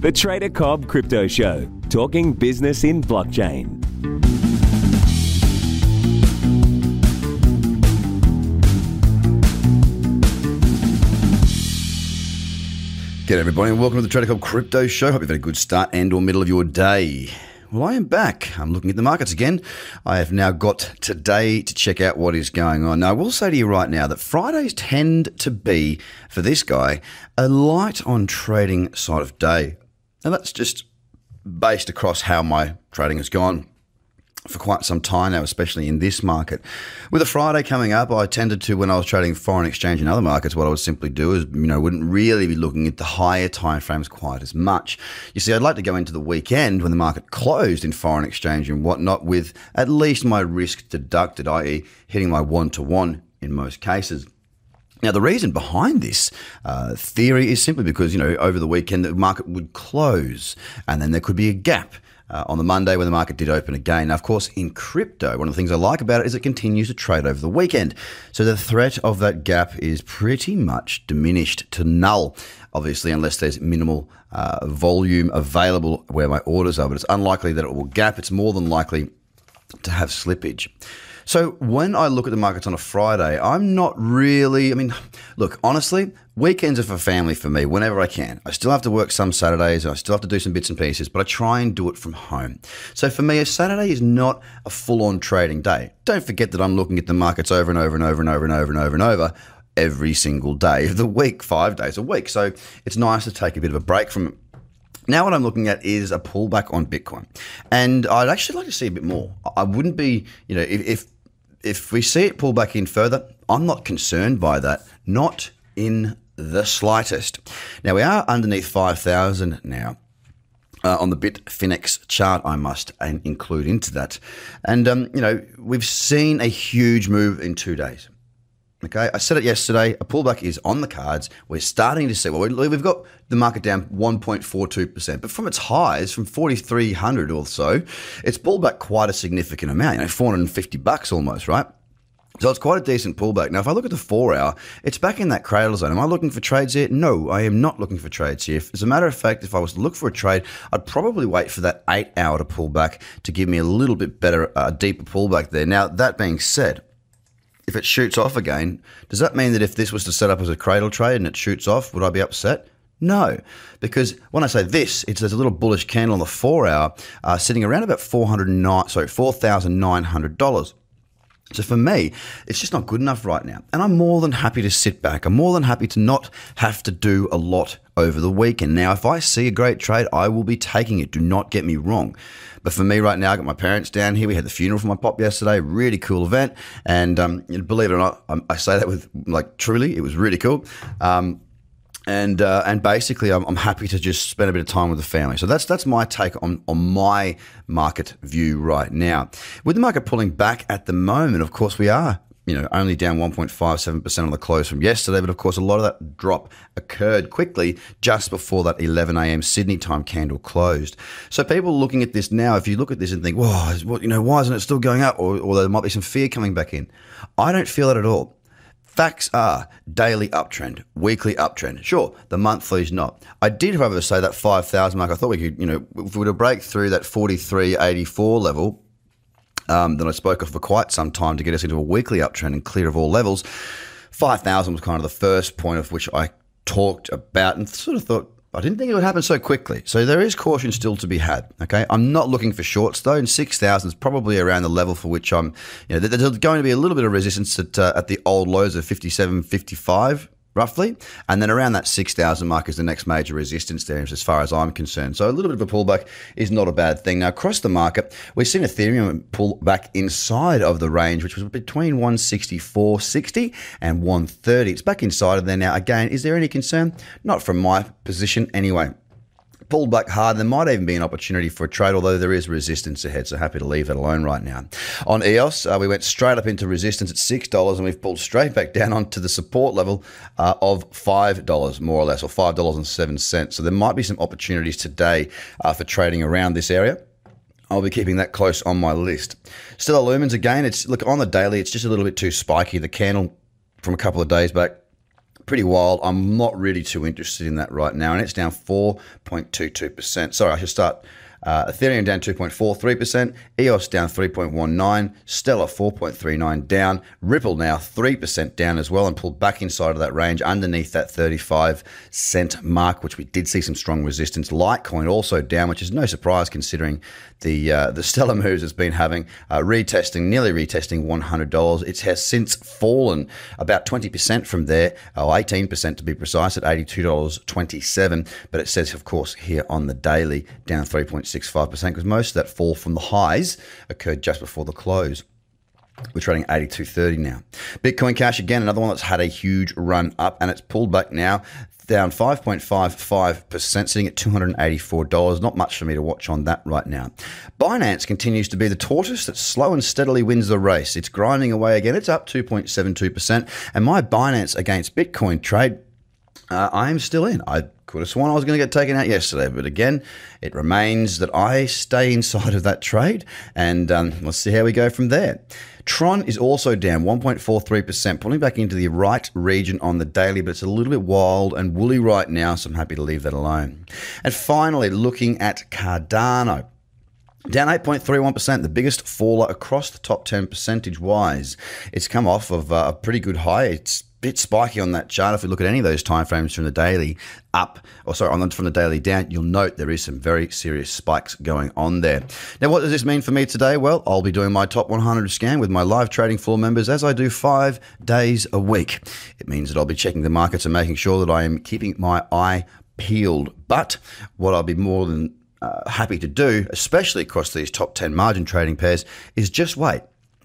The Trader Cobb Crypto Show, talking business in blockchain. G'day everybody and welcome to the Trader Cobb Crypto Show. Hope you've had a good start and or middle of your day. Well, I am back. I'm looking at the markets again. I have now got today to check out what is going on. Now, I will say to you right now that Fridays tend to be, for this guy, a light on trading side of day. And that's just based across how my trading has gone for quite some time now, especially in this market. With a Friday coming up, I tended to, when I was trading foreign exchange in other markets, what I would simply do is, you know, wouldn't really be looking at the higher time frames quite as much. You see, I'd like to go into the weekend when the market closed in foreign exchange and whatnot with at least my risk deducted, i.e., hitting my one to one in most cases. Now, the reason behind this uh, theory is simply because, you know, over the weekend the market would close and then there could be a gap uh, on the Monday when the market did open again. Now, of course, in crypto, one of the things I like about it is it continues to trade over the weekend. So the threat of that gap is pretty much diminished to null, obviously, unless there's minimal uh, volume available where my orders are. But it's unlikely that it will gap. It's more than likely to have slippage. So when I look at the markets on a Friday, I'm not really, I mean, look, honestly, weekends are for family for me whenever I can. I still have to work some Saturdays, I still have to do some bits and pieces, but I try and do it from home. So for me, a Saturday is not a full on trading day. Don't forget that I'm looking at the markets over and over and over and over and over and over and over every single day of the week, five days a week. So it's nice to take a bit of a break from it. Now, what I'm looking at is a pullback on Bitcoin, and I'd actually like to see a bit more. I wouldn't be, you know, if, if if we see it pull back in further, I'm not concerned by that, not in the slightest. Now we are underneath 5,000 now. Uh, on the Bitfinex chart, I must include into that. And, um, you know, we've seen a huge move in two days. Okay, I said it yesterday. A pullback is on the cards. We're starting to see. Well, we've got the market down 1.42 percent, but from its highs, from 4,300 or so, it's pulled back quite a significant amount. You know, 450 bucks almost, right? So it's quite a decent pullback. Now, if I look at the four hour, it's back in that cradle zone. Am I looking for trades here? No, I am not looking for trades here. As a matter of fact, if I was to look for a trade, I'd probably wait for that eight hour to pull back to give me a little bit better, uh, deeper pullback there. Now, that being said, if it shoots off again, does that mean that if this was to set up as a cradle trade and it shoots off, would I be upset? No, because when I say this, it's there's a little bullish candle on the four hour, uh, sitting around about four hundred nine, sorry, four thousand nine hundred dollars. So for me, it's just not good enough right now. And I'm more than happy to sit back. I'm more than happy to not have to do a lot over the weekend. Now, if I see a great trade, I will be taking it. Do not get me wrong. But for me right now, I got my parents down here. We had the funeral for my pop yesterday. Really cool event. And um, believe it or not, I say that with like truly, it was really cool. Um, and uh, and basically, I'm, I'm, happy to just spend a bit of time with the family. So that's that's my take on on my market view right now. With the market pulling back at the moment, of course, we are you know only down 1.57% on the close from yesterday. But of course a lot of that drop occurred quickly just before that 11 a.m sydney time candle closed. So people looking at this now. If you look at this and think well you know why isn't it still going up? Or, or there might be some fear coming back in. I don't feel that at all Facts are daily uptrend, weekly uptrend. Sure, the monthly's not. I did, however, say that 5,000 mark. I thought we could, you know, if we were to break through that 43.84 level um, that I spoke of for quite some time to get us into a weekly uptrend and clear of all levels, 5,000 was kind of the first point of which I talked about and sort of thought, I didn't think it would happen so quickly. So there is caution still to be had. Okay, I'm not looking for shorts though, and six thousand is probably around the level for which I'm. You know, there's going to be a little bit of resistance at uh, at the old lows of 57, 55 roughly. And then around that 6,000 mark is the next major resistance there, as far as I'm concerned. So a little bit of a pullback is not a bad thing. Now, across the market, we've seen Ethereum pull back inside of the range, which was between 164.60 and 130. It's back inside of there now. Again, is there any concern? Not from my position anyway pulled back hard. There might even be an opportunity for a trade, although there is resistance ahead. So happy to leave that alone right now. On EOS, uh, we went straight up into resistance at $6 and we've pulled straight back down onto the support level uh, of $5 more or less, or $5.07. So there might be some opportunities today uh, for trading around this area. I'll be keeping that close on my list. Stellar Lumens again. It's look on the daily. It's just a little bit too spiky. The candle from a couple of days back pretty wild. I'm not really too interested in that right now, and it's down 4.22%. Sorry, I should start uh, Ethereum down 2.43%, EOS down 3.19, Stellar 4.39 down, Ripple now 3% down as well and pulled back inside of that range underneath that 35 cent mark, which we did see some strong resistance. Litecoin also down, which is no surprise considering the uh, the stellar moves it's been having, uh, retesting, nearly retesting $100. It has since fallen about 20% from there, or 18% to be precise, at $82.27. But it says, of course, here on the daily, down 3.65% because most of that fall from the highs occurred just before the close. We're trading 82.30 now. Bitcoin Cash again, another one that's had a huge run up and it's pulled back now down 5.55%, sitting at $284. Not much for me to watch on that right now. Binance continues to be the tortoise that slow and steadily wins the race. It's grinding away again. It's up 2.72%. And my Binance against Bitcoin trade, uh, I am still in. I could have sworn I was going to get taken out yesterday, but again, it remains that I stay inside of that trade, and um, let's see how we go from there. Tron is also down 1.43%, pulling back into the right region on the daily, but it's a little bit wild and woolly right now, so I'm happy to leave that alone. And finally, looking at Cardano. Down 8.31%, the biggest faller across the top 10 percentage wise. It's come off of uh, a pretty good high. It's bit spiky on that chart. If we look at any of those timeframes from the daily up, or sorry, on the, from the daily down, you'll note there is some very serious spikes going on there. Now, what does this mean for me today? Well, I'll be doing my top 100 scan with my live trading floor members as I do five days a week. It means that I'll be checking the markets and making sure that I am keeping my eye peeled. But what I'll be more than uh, happy to do, especially across these top 10 margin trading pairs, is just wait.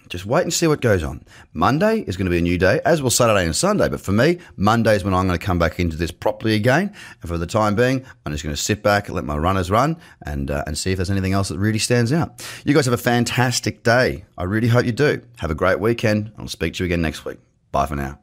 Just wait and see what goes on. Monday is going to be a new day, as will Saturday and Sunday. But for me, Monday is when I'm going to come back into this properly again. And for the time being, I'm just going to sit back, let my runners run, and uh, and see if there's anything else that really stands out. You guys have a fantastic day. I really hope you do. Have a great weekend. I'll speak to you again next week. Bye for now.